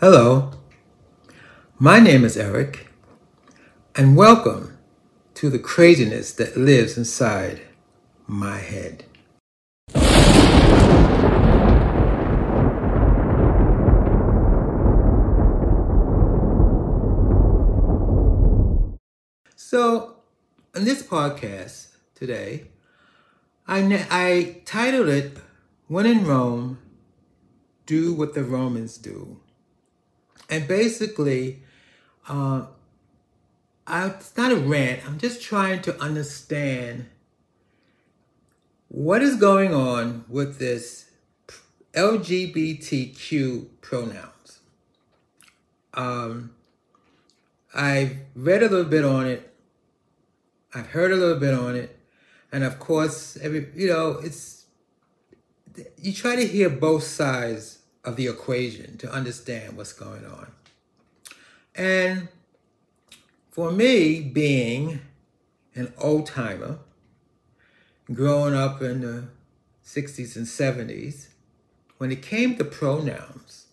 Hello, my name is Eric, and welcome to the craziness that lives inside my head. So, in this podcast today, I, I titled it When in Rome, Do What the Romans Do. And basically, uh, I, it's not a rant, I'm just trying to understand what is going on with this LGBTQ pronouns. Um, I've read a little bit on it. I've heard a little bit on it, and of course, every you know, it's you try to hear both sides of the equation to understand what's going on. And for me, being an old timer, growing up in the 60s and 70s, when it came to pronouns,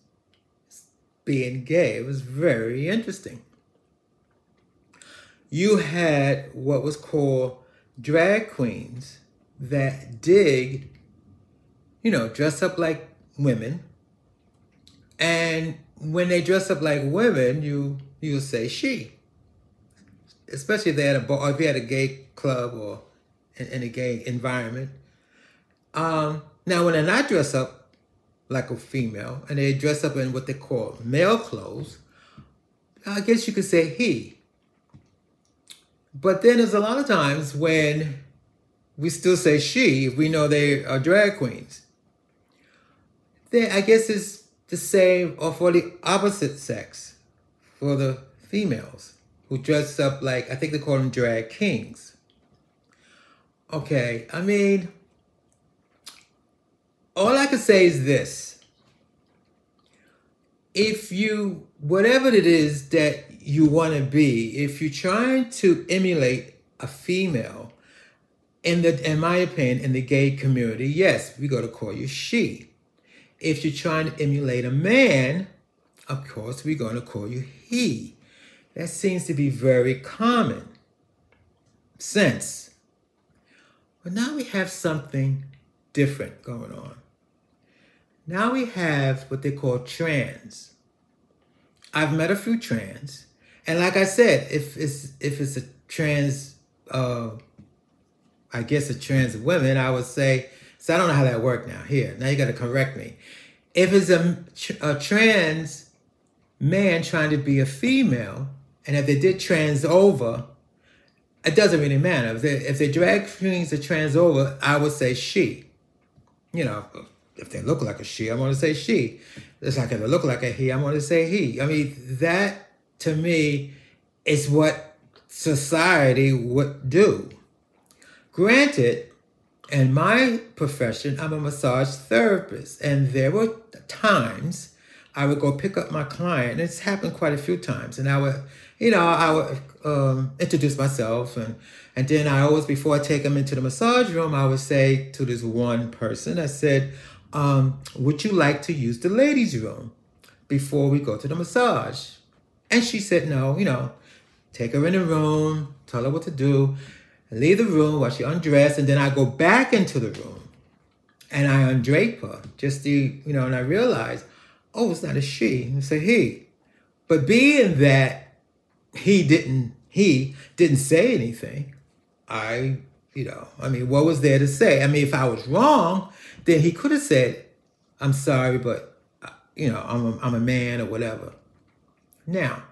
being gay, was very interesting. You had what was called drag queens that dig, you know, dress up like women. And when they dress up like women, you you say she. Especially if they had a bar, if you had a gay club or in, in a gay environment. Um, now, when they're not dressed up like a female and they dress up in what they call male clothes, I guess you could say he. But then there's a lot of times when we still say she if we know they are drag queens. Then I guess it's the same or for the opposite sex, for the females who dress up like, I think they call them drag kings. Okay, I mean, all I can say is this. If you, whatever it is that you want to be, if you're trying to emulate a female, in the, in my opinion, in the gay community, yes, we got to call you she. If you're trying to emulate a man, of course, we're going to call you he. That seems to be very common sense. But now we have something different going on. Now we have what they call trans. I've met a few trans, and like I said, if it's if it's a trans, uh, I guess a trans woman, I would say. So I don't know how that worked now. Here, now you got to correct me. If it's a, a trans man trying to be a female, and if they did trans over, it doesn't really matter. If they if they drag queens are trans over, I would say she. You know, if they look like a she, I'm going to say she. It's like if they look like a he, I'm going to say he. I mean, that to me is what society would do. Granted, in my profession, I'm a massage therapist, and there were times I would go pick up my client, it's happened quite a few times, and I would, you know, I would um, introduce myself, and and then I always, before I take them into the massage room, I would say to this one person, I said, um, "Would you like to use the ladies' room before we go to the massage?" And she said, "No, you know, take her in the room, tell her what to do." Leave the room while she undressed, and then I go back into the room and I undrape her just to, you know, and I realize, oh, it's not a she, it's a he. But being that he didn't, he didn't say anything, I, you know, I mean, what was there to say? I mean, if I was wrong, then he could have said, I'm sorry, but, uh, you know, I'm a, I'm a man or whatever. Now,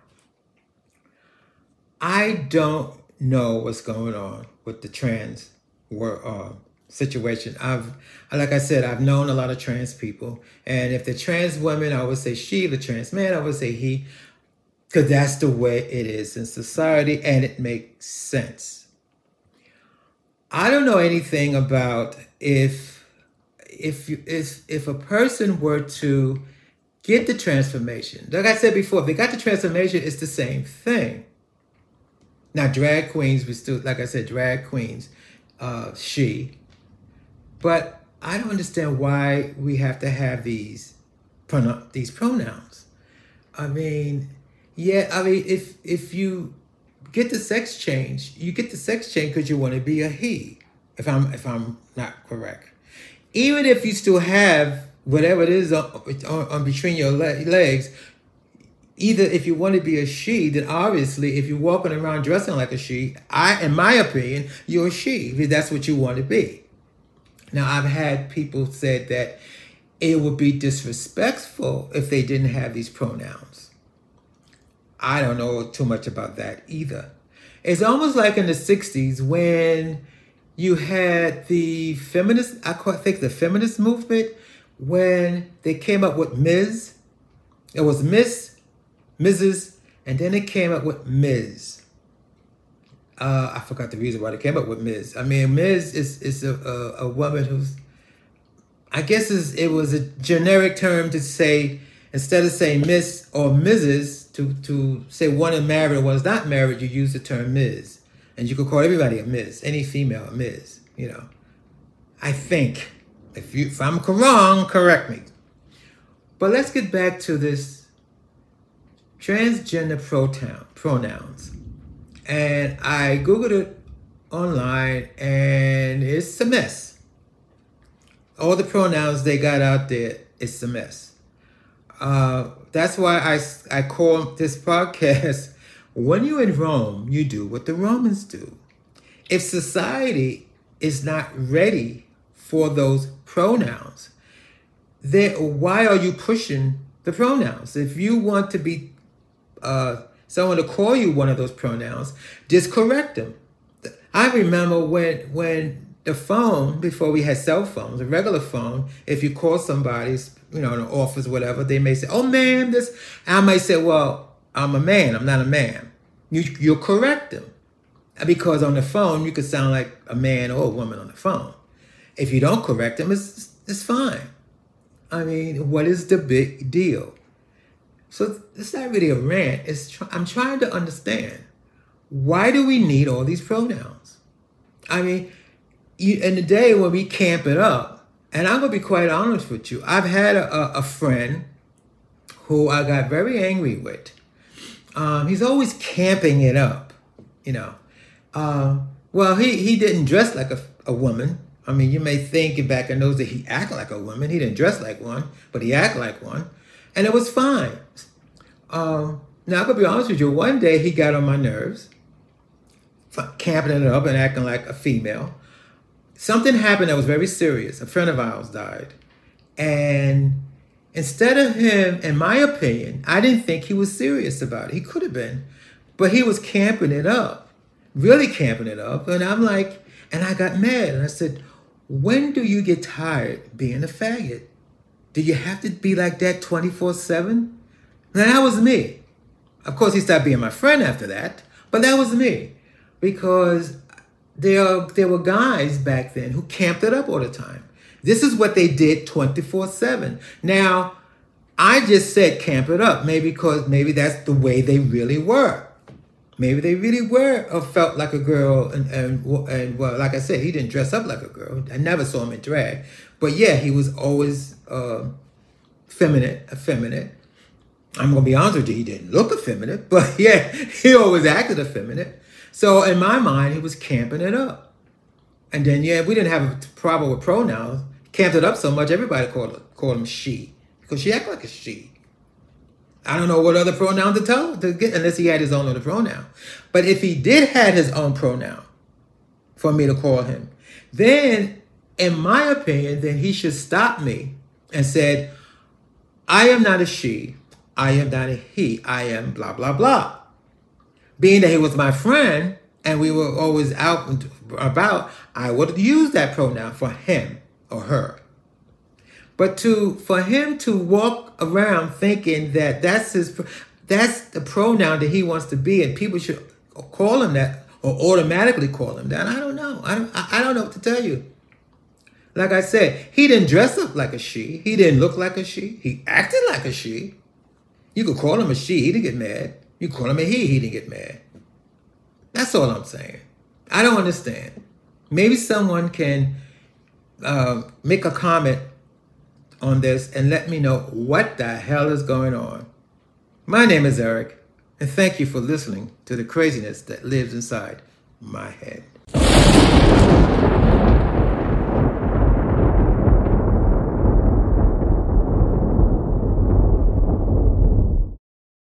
I don't know what's going on with the trans uh, situation. I've, like I said, I've known a lot of trans people, and if the trans woman, I would say she. The trans man, I would say he, because that's the way it is in society, and it makes sense. I don't know anything about if if you if if a person were to get the transformation. Like I said before, if they got the transformation, it's the same thing. Now, drag queens, we still, like I said, drag queens, uh, she. But I don't understand why we have to have these pronoun these pronouns. I mean, yeah, I mean, if if you get the sex change, you get the sex change because you want to be a he. If I'm if I'm not correct, even if you still have whatever it is on, on, on between your le- legs, either if you want to be a she, then obviously if you're walking around dressing like a she, I, in my opinion, you're a she if that's what you want to be. Now I've had people said that it would be disrespectful if they didn't have these pronouns. I don't know too much about that either. It's almost like in the 60s when you had the feminist, I think the feminist movement, when they came up with Ms. It was Miss, Mrs., and then it came up with Ms. Uh, I forgot the reason why they came up with Ms. I mean, Ms. is, is a, a, a woman who's I guess is it was a generic term to say instead of saying Miss or Mrs. to to say one is married or one is not married, you use the term Ms. And you could call everybody a Ms. Any female a Ms. You know, I think if you if I'm wrong, correct me. But let's get back to this transgender pronoun pronouns, and I googled it online, and it's a mess all the pronouns they got out there, it's a mess. Uh, that's why I, I call this podcast, When You're in Rome, You Do What the Romans Do. If society is not ready for those pronouns, then why are you pushing the pronouns? If you want to be uh, someone to call you one of those pronouns, just correct them. I remember when when the phone before we had cell phones, a regular phone, if you call somebody, you know, in an office, whatever, they may say, "Oh, ma'am," this. I might say, "Well, I'm a man. I'm not a man." You you correct them because on the phone you could sound like a man or a woman on the phone. If you don't correct them, it's it's fine. I mean, what is the big deal? So it's not really a rant. It's tr- I'm trying to understand why do we need all these pronouns? I mean you, in the day when we camp it up, and I'm gonna be quite honest with you, I've had a, a friend who I got very angry with. Um, he's always camping it up, you know. Uh, well, he, he didn't dress like a, a woman. I mean, you may think back in those that he acted like a woman. He didn't dress like one, but he acted like one, and it was fine. Um, now, I'm gonna be honest with you. One day he got on my nerves, camping it up and acting like a female something happened that was very serious. A friend of ours died. And instead of him, in my opinion, I didn't think he was serious about it. He could have been, but he was camping it up, really camping it up. And I'm like, and I got mad and I said, when do you get tired being a faggot? Do you have to be like that 24 7? Now, that was me. Of course, he stopped being my friend after that, but that was me because there, there were guys back then who camped it up all the time. This is what they did 24 7. Now, I just said camp it up, maybe because maybe that's the way they really were. Maybe they really were or felt like a girl, and, and and well, like I said, he didn't dress up like a girl. I never saw him in drag, but yeah, he was always uh, feminine, effeminate. I'm gonna be honest with you, he didn't look effeminate, but yeah, he always acted effeminate. So in my mind, he was camping it up. And then, yeah, we didn't have a problem with pronouns. Camped it up so much, everybody called, called him she. Because she acted like a she. I don't know what other pronoun to tell to get unless he had his own other pronoun. But if he did had his own pronoun for me to call him, then in my opinion, then he should stop me and said, I am not a she, I am not a he, I am blah blah blah being that he was my friend and we were always out and about, I would use that pronoun for him or her. But to for him to walk around thinking that that's his that's the pronoun that he wants to be, and people should call him that or automatically call him that. I don't know. I don't. I don't know what to tell you. Like I said, he didn't dress up like a she. He didn't look like a she. He acted like a she. You could call him a she. He didn't get mad. You call him a he, he didn't get mad. That's all I'm saying. I don't understand. Maybe someone can uh, make a comment on this and let me know what the hell is going on. My name is Eric, and thank you for listening to the craziness that lives inside my head.